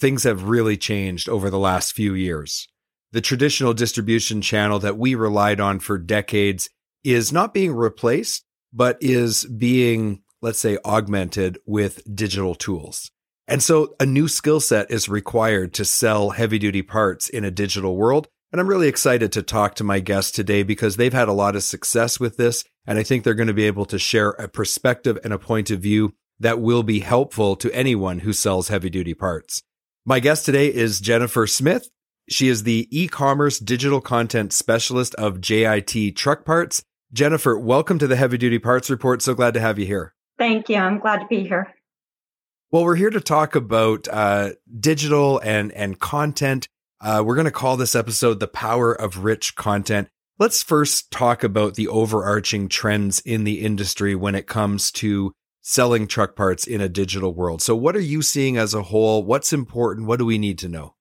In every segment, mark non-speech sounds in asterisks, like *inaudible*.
things have really changed over the last few years. The traditional distribution channel that we relied on for decades is not being replaced, but is being, let's say, augmented with digital tools. And so a new skill set is required to sell heavy duty parts in a digital world. And I'm really excited to talk to my guests today because they've had a lot of success with this. And I think they're going to be able to share a perspective and a point of view that will be helpful to anyone who sells heavy duty parts. My guest today is Jennifer Smith. She is the e-commerce digital content specialist of JIT Truck Parts. Jennifer, welcome to the Heavy Duty Parts Report. So glad to have you here. Thank you. I'm glad to be here. Well, we're here to talk about uh, digital and and content. Uh, we're going to call this episode "The Power of Rich Content." Let's first talk about the overarching trends in the industry when it comes to selling truck parts in a digital world. So, what are you seeing as a whole? What's important? What do we need to know?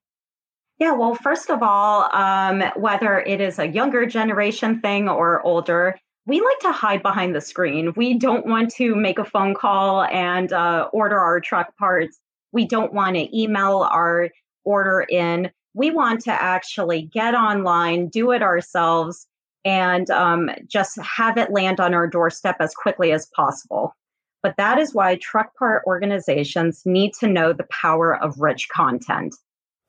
Yeah, well, first of all, um, whether it is a younger generation thing or older, we like to hide behind the screen. We don't want to make a phone call and uh, order our truck parts. We don't want to email our order in. We want to actually get online, do it ourselves, and um, just have it land on our doorstep as quickly as possible. But that is why truck part organizations need to know the power of rich content.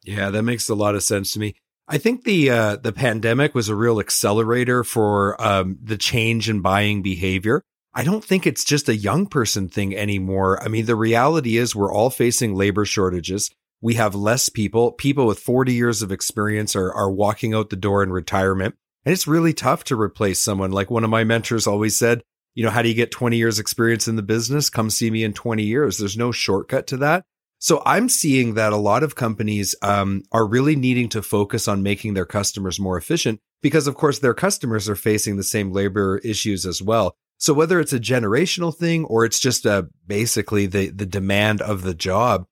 Yeah, that makes a lot of sense to me. I think the uh, the pandemic was a real accelerator for um, the change in buying behavior. I don't think it's just a young person thing anymore. I mean, the reality is we're all facing labor shortages. We have less people. People with 40 years of experience are are walking out the door in retirement. And it's really tough to replace someone. Like one of my mentors always said, you know, how do you get 20 years experience in the business? Come see me in 20 years. There's no shortcut to that. So I'm seeing that a lot of companies um, are really needing to focus on making their customers more efficient because, of course, their customers are facing the same labor issues as well. So whether it's a generational thing or it's just a, basically the the demand of the job,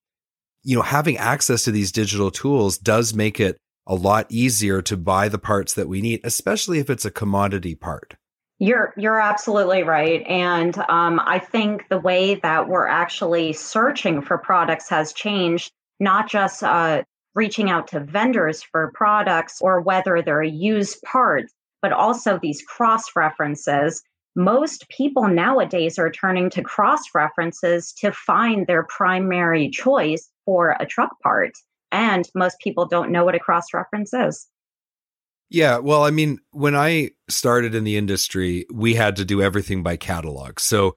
you know, having access to these digital tools does make it a lot easier to buy the parts that we need, especially if it's a commodity part. You're you're absolutely right, and um, I think the way that we're actually searching for products has changed. Not just uh, reaching out to vendors for products or whether they're used parts, but also these cross references. Most people nowadays are turning to cross references to find their primary choice for a truck part, and most people don't know what a cross reference is. Yeah, well, I mean, when I started in the industry, we had to do everything by catalog. So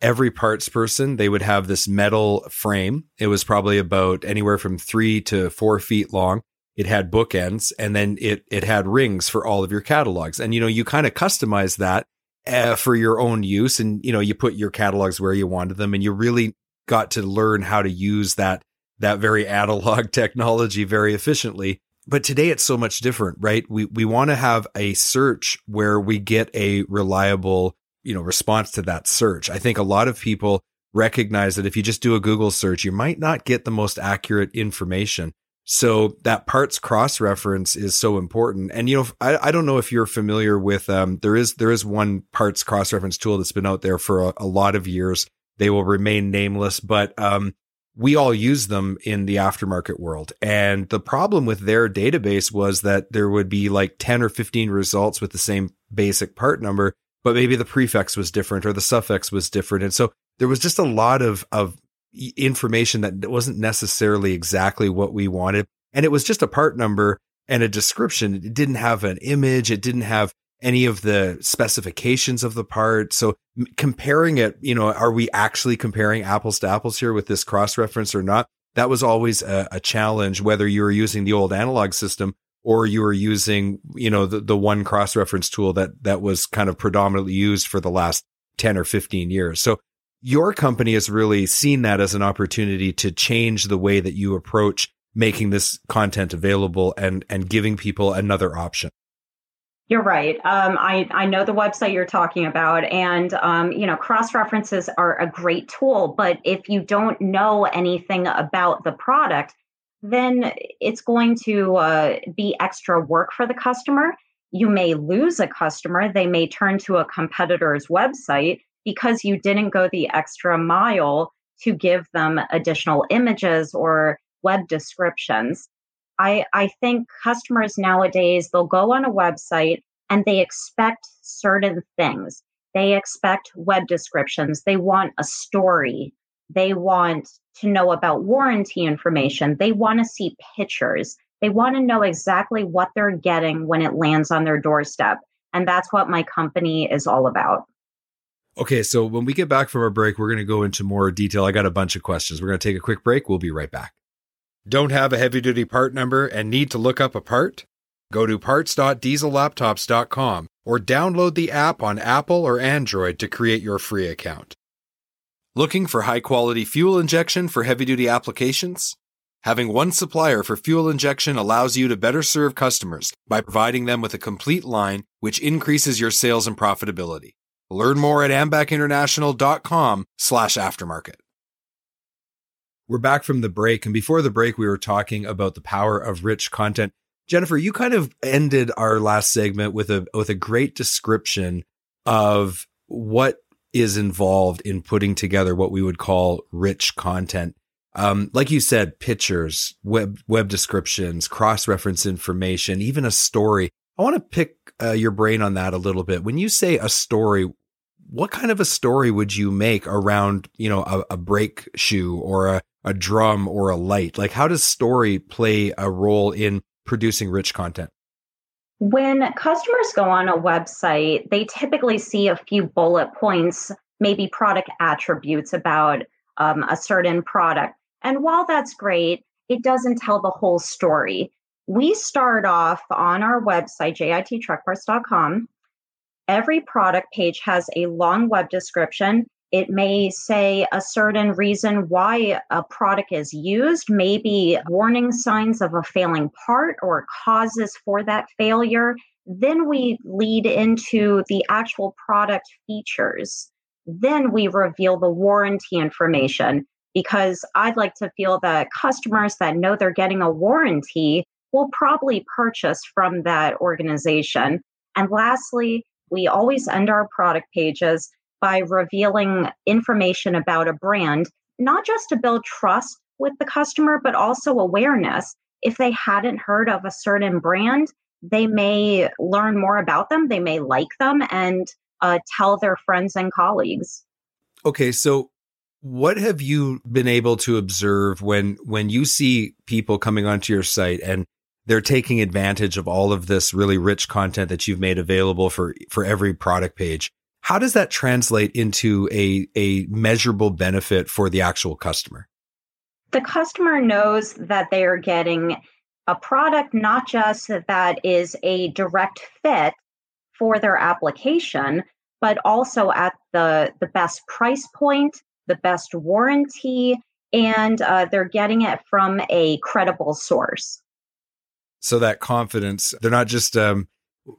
every parts person, they would have this metal frame. It was probably about anywhere from three to four feet long. It had bookends and then it, it had rings for all of your catalogs. And, you know, you kind of customize that uh, for your own use. And, you know, you put your catalogs where you wanted them and you really got to learn how to use that, that very *laughs* analog technology very efficiently but today it's so much different, right? We we want to have a search where we get a reliable, you know, response to that search. I think a lot of people recognize that if you just do a Google search, you might not get the most accurate information. So that parts cross reference is so important. And you know, I, I don't know if you're familiar with um there is there is one parts cross reference tool that's been out there for a, a lot of years. They will remain nameless, but um we all use them in the aftermarket world. And the problem with their database was that there would be like 10 or 15 results with the same basic part number, but maybe the prefix was different or the suffix was different. And so there was just a lot of, of information that wasn't necessarily exactly what we wanted. And it was just a part number. and a description. It didn't have an image. It didn't have any of the specifications of the part. So comparing it, you know, are we actually comparing apples to apples here with this cross reference or not? That was always a, a, challenge, whether you were using the old analog system or you were using, you know, the, the one cross reference tool that, that was kind of predominantly used for the last 10 or 15 years. So your company has really seen that as an opportunity to change the way that you approach making this content available and, and giving people another option. You're right. Um, I, I know the website you're talking about, and um, you know cross references are a great tool. But if you don't know anything about the product, then it's going to uh, be extra work for the customer. You may lose a customer; they may turn to a competitor's website because you didn't go the extra mile to give them additional images or web descriptions. I, I think customers nowadays, they'll go on a website and they expect certain things. They expect web descriptions. They want a story. They want to know about warranty information. They want to see pictures. They want to know exactly what they're getting when it lands on their doorstep. And that's what my company is all about. Okay, so when we get back from our break, we're going to go into more detail. I got a bunch of questions. We're going to take a quick break. We'll be right back. Don't have a heavy duty part number and need to look up a part? Go to parts.diesellaptops.com or download the app on Apple or Android to create your free account. Looking for high quality fuel injection for heavy duty applications? Having one supplier for fuel injection allows you to better serve customers by providing them with a complete line, which increases your sales and profitability. Learn more at ambacinternational.com slash aftermarket. We're back from the break. And before the break, we were talking about the power of rich content. Jennifer, you kind of ended our last segment with a with a great description of what is involved in putting together what we would call rich content. Um, like you said, pictures, web web descriptions, cross reference information, even a story. I want to pick uh, your brain on that a little bit. When you say a story, what kind of a story would you make around, you know, a, a brake shoe or a a drum or a light? Like, how does story play a role in producing rich content? When customers go on a website, they typically see a few bullet points, maybe product attributes about um, a certain product. And while that's great, it doesn't tell the whole story. We start off on our website, jittruckparts.com. Every product page has a long web description it may say a certain reason why a product is used, maybe warning signs of a failing part or causes for that failure. Then we lead into the actual product features. Then we reveal the warranty information because I'd like to feel that customers that know they're getting a warranty will probably purchase from that organization. And lastly, we always end our product pages by revealing information about a brand, not just to build trust with the customer, but also awareness. If they hadn't heard of a certain brand, they may learn more about them, they may like them, and uh, tell their friends and colleagues. Okay, so what have you been able to observe when when you see people coming onto your site and they're taking advantage of all of this really rich content that you've made available for for every product page how does that translate into a, a measurable benefit for the actual customer? The customer knows that they are getting a product not just that is a direct fit for their application, but also at the, the best price point, the best warranty, and uh, they're getting it from a credible source. So that confidence, they're not just um,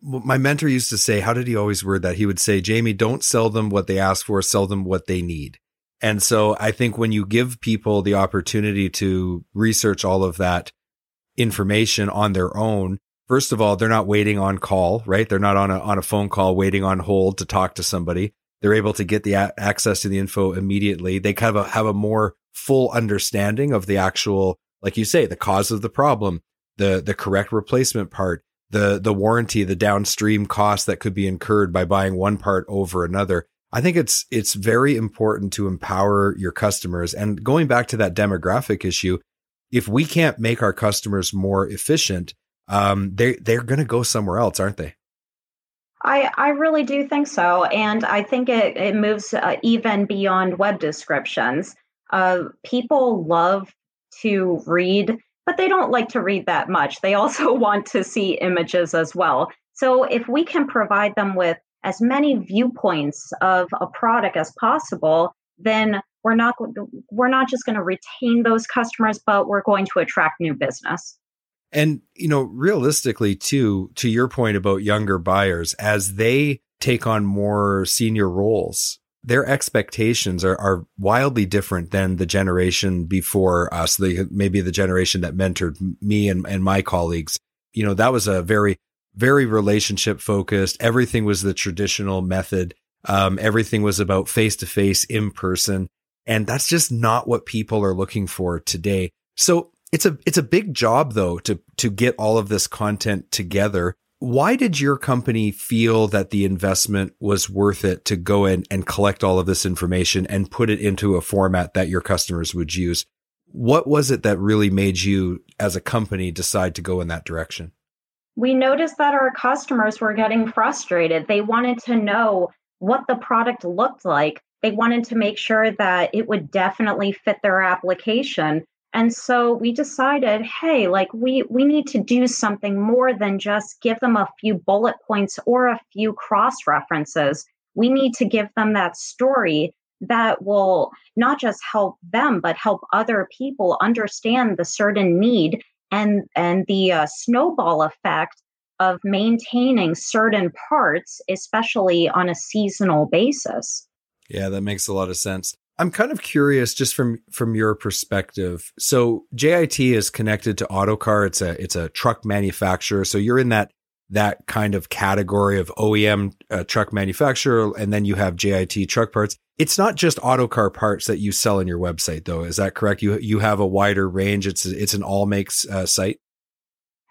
my mentor used to say, how did he always word that? He would say, Jamie, don't sell them what they ask for, sell them what they need. And so I think when you give people the opportunity to research all of that information on their own, first of all, they're not waiting on call, right? They're not on a, on a phone call waiting on hold to talk to somebody. They're able to get the a- access to the info immediately. They kind of have a more full understanding of the actual, like you say, the cause of the problem, the, the correct replacement part, the the warranty, the downstream cost that could be incurred by buying one part over another. I think it's it's very important to empower your customers. And going back to that demographic issue, if we can't make our customers more efficient, um, they they're going to go somewhere else, aren't they? I, I really do think so. And I think it, it moves uh, even beyond web descriptions. Uh, people love to read, but they don't like to read that much. They also *laughs* want to see images as well. So if we can provide them with as many viewpoints of a product as possible, then we're not we're not just going to retain those customers, but we're going to attract new business. And, you know, realistically, too, to your point about younger buyers, as they take on more senior roles, their expectations are, are wildly different than the generation before us. The, maybe the generation that mentored me and, and my colleagues. You know, that was a very, very relationship focused. Everything was the traditional method. Um, everything was about face to face in person. And that's just not what people are looking for today. So it's a it's a big job though to to get all of this content together. Why did your company feel that the investment was worth it to go in and collect all of this information and put it into a format that your customers would use? What was it that really made you as a company decide to go in that direction? We noticed that our customers were getting frustrated. They wanted to know what the product looked like. They wanted to make sure that it would definitely fit their application and so we decided, hey, like we we need to do something more than just give them a few bullet points or a few cross references. We need to give them that story that will not just help them but help other people understand the certain need and and the uh, snowball effect of maintaining certain parts especially on a seasonal basis. Yeah, that makes a lot of sense. I'm kind of curious just from from your perspective. So JIT is connected to Autocar. It's a it's a truck manufacturer. So you're in that that kind of category of OEM uh, truck manufacturer, and then you have JIT truck parts. It's not just Autocar parts that you sell in your website, though. Is that correct? You you have a wider range. It's it's an all makes uh, site.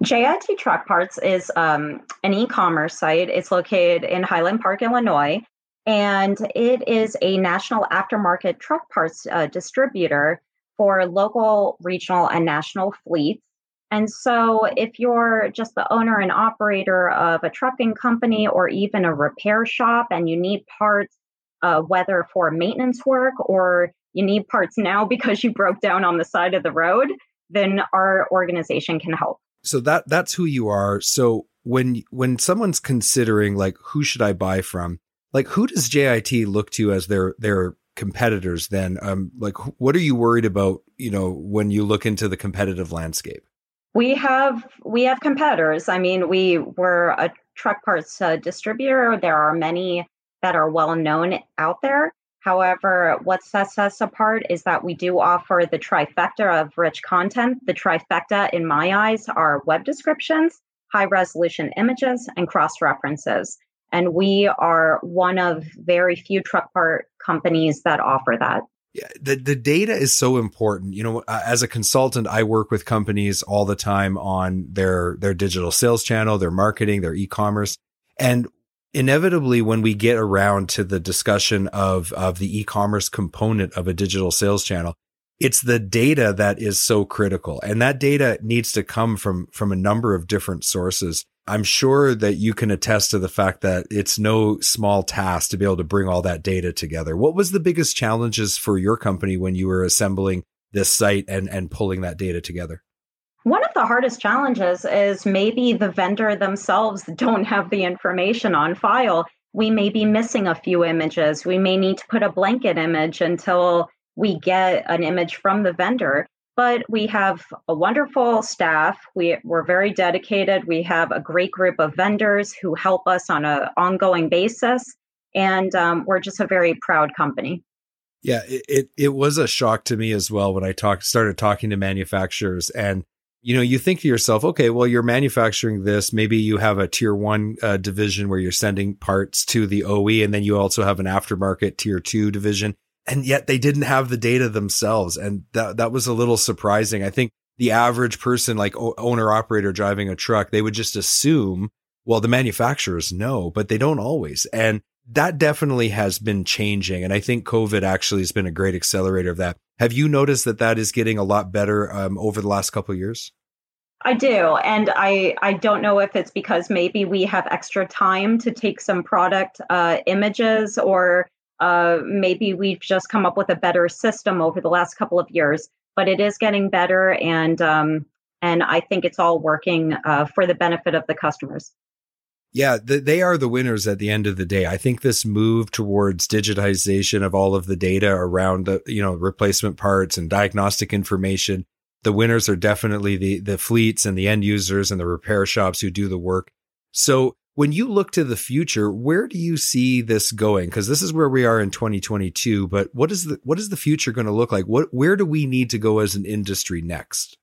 JIT Truck Parts is um, an e-commerce site. It's located in Highland Park, Illinois and it is a national aftermarket truck parts uh, distributor for local, regional, and national fleets. And so, if you're just the owner and operator of a trucking company or even a repair shop and you need parts, uh, whether for maintenance work or you need parts now *laughs* because you broke down on the side of the road, then our organization can help. So that that's who you are. So when when someone's considering like who should I buy from, like who does JIT look to as their their competitors then? Um, like what are you worried about, you know, when you look into the competitive landscape? We have we have competitors. I mean, we were a truck parts uh, distributor. There are many that are well known out there. However, what sets us apart is that we do offer the trifecta of rich content. The trifecta, in my eyes, are web descriptions, high resolution images, and cross references. And we are one of very few truck part companies that offer that. Yeah, the, the data is so important. You know, uh, as a consultant, I work with companies all the time on their, their digital sales channel, their marketing, their e-commerce. And inevitably, when we get around to the discussion of, of the e-commerce component of a digital sales channel, it's the data that is so critical. And that data needs to come from, from a number of different sources. I'm sure that you can attest to the fact that it's no small task to be able to bring all that data together. What was the biggest challenges for your company when you were assembling this site and, and pulling that data together? One of the hardest challenges is maybe the vendor themselves don't have the information on file. We may be missing a few images. We may need to put a blanket image until we get an image from the vendor but we have a wonderful staff. We, we're very dedicated. We have a great group of vendors who help us on an ongoing basis. And um, we're just a very proud company. Yeah, it, it, it was a shock to me as well when I talked started talking to manufacturers and you know you think to yourself okay well you're manufacturing this maybe you have a tier 1 uh, division where you're sending parts to the OE and then you also have an aftermarket tier 2 division and yet they didn't have the data themselves. And that, that was a little surprising. I think the average person, like owner operator driving a truck, they would just assume, well, the manufacturers know, but they don't always. And that definitely has been changing. And I think COVID actually has been a great accelerator of that. Have you noticed that that is getting a lot better um, over the last couple years? I do. And I, I don't know if it's because maybe we have extra time to take some product uh, images or uh, maybe we've just come up with a better system over the last couple of years, but it is getting better. And, um, and I think it's all working uh, for the benefit of the customers. Yeah, they are the winners at the end of the day. I think this move towards digitization of all of the data around the, you know, replacement parts and diagnostic information the winners are definitely the the fleets and the end users and the repair shops who do the work. So when you look to the future, where do you see this going? Because this is where we are in 2022. But what is the what is the future going to look like? What where do we need to go as an industry next?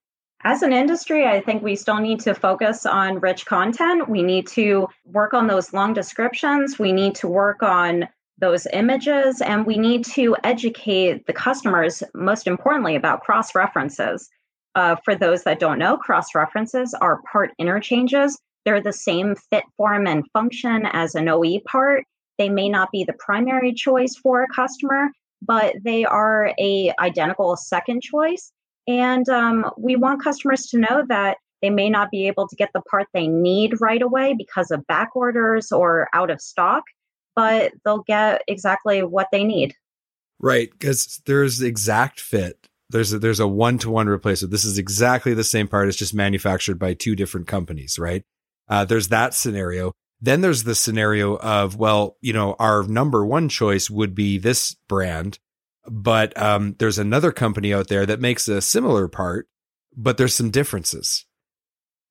As an industry, I think we still need to focus on rich content. We need to work on those long descriptions. We need to work on those images and we need to educate the customers, most importantly, about cross references. Uh, for those that don't know, cross references are part interchanges. They're the same fit, form, and function as an OE part. They may not be the primary choice for a customer, but they are a identical second choice. And um, we want customers to know that they may not be able to get the part they need right away because of back orders or out of stock, but they'll get exactly what they need. Right, because there's exact fit there's a, there's a one to one replacement. This is exactly the same part. It's just manufactured by two different companies, right? Uh, there's that scenario. Then there's the scenario of, well, you know, our number one choice would be this brand, but um, there's another company out there that makes a similar part, but there's some differences.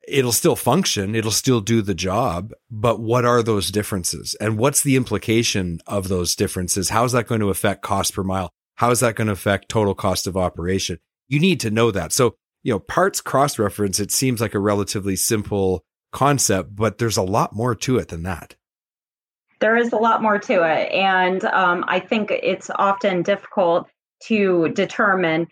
It'll still function, it'll still do the job, but what are those differences? And what's the implication of those differences? How's that going to affect cost per mile? How is that going to affect total cost of operation? You need to know that. So, you know, parts cross reference, it seems like a relatively simple concept, but there's a lot more to it than that. There is a lot more to it. And um, I think it's often difficult to determine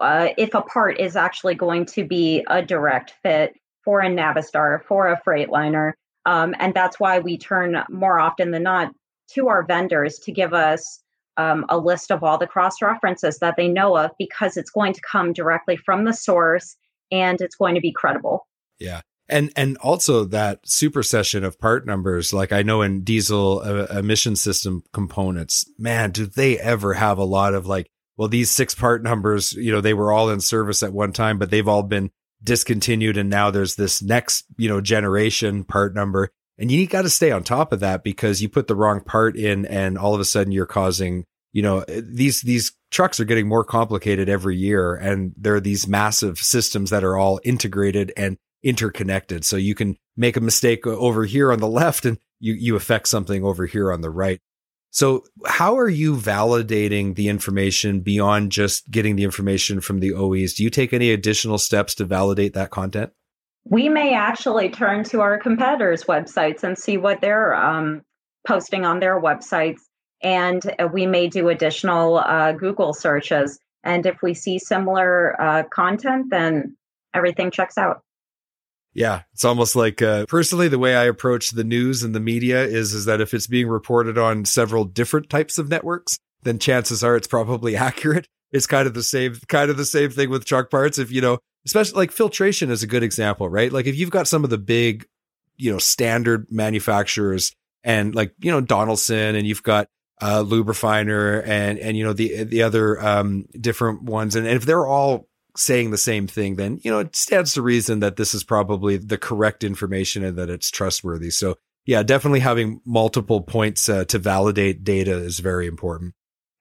uh, if a part is actually going to be a direct fit for a Navistar, for a Freightliner. Um, and that's why we turn more often than not to our vendors to give us um, a list of all the cross references that they know of because it's going to come directly from the source and it's going to be credible. Yeah. And and also that supersession of part numbers, like I know in diesel uh, emission system components, man, do they ever have a lot of like, well, these six part numbers, you know, they were all in service at one time, but they've all been discontinued, and now there's this next, you know, generation part number, and you got to stay on top of that because you put the wrong part in and all of a sudden you're causing, you know, these, these trucks are getting more complicated every year. And there are these massive systems that are all integrated and interconnected. So you can make a mistake over here on the left and you, you affect something over here on the right. So how are you validating the information beyond just getting the information from the OEs? Do you take any additional steps to validate that content? we may actually turn to our competitors' websites and see what they're um, posting on their websites. And uh, we may do additional uh, Google searches. And if we see similar uh, content, then everything checks out. Yeah, it's almost like uh, personally the way I approach the news and the media is is that if it's being reported on several different types of networks, then chances are it's probably *laughs* accurate. It's kind of the same kind of the same thing with truck parts. If you know especially like filtration is a good example, right? Like if you've got some of the big, you know, standard manufacturers and like, you know, Donaldson and you've got uh, Luber-finer and, and, you know, the, the other, um, different ones. And, and if they're all saying the same thing, then, you know, it stands to reason that this is probably the correct information and that it's trustworthy. So yeah, definitely having multiple points uh, to validate data is very important.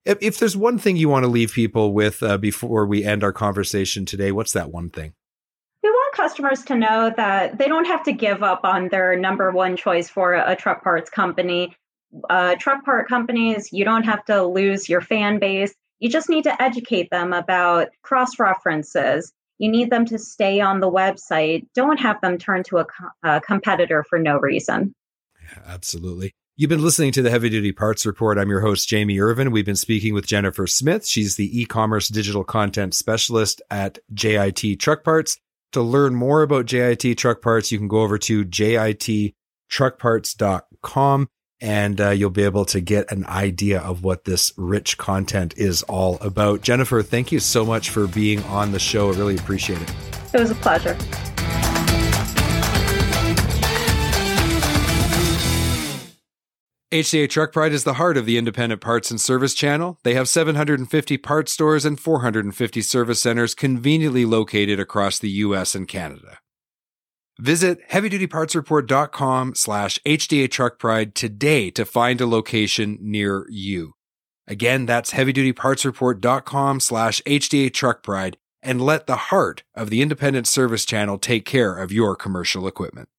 If, if there's one thing you want to leave people with uh, before we end our conversation today, what's that one thing? We want customers to know that they don't have to give up on their number one choice for a, truck parts company. Uh, truck part companies, you don't have to lose your fan base. You just need to educate them about cross references. You need them to stay on the website. Don't have them turn to a, a competitor for no reason. Yeah, absolutely. You've been listening to the Heavy Duty Parts Report. I'm your host, Jamie Irvin. We've been speaking with Jennifer Smith. She's the e-commerce digital content specialist at JIT Truck Parts. To learn more about JIT Truck Parts, you can go over to jittruckparts.com and uh, you'll be able to get an idea of what this rich content is all about. Jennifer, thank you so much for being on the show. I really appreciate it. It was a pleasure. HDA Truck Pride is the heart of the independent parts and service channel. They have 750 parts stores and 450 service centers conveniently located across the U.S. and Canada. Visit heavydutypartsreport.com slash HDA Truck Pride today to find a location near you. Again, that's heavydutypartsreport.com slash HDA Truck Pride and let the heart of the independent service channel take care of your commercial equipment.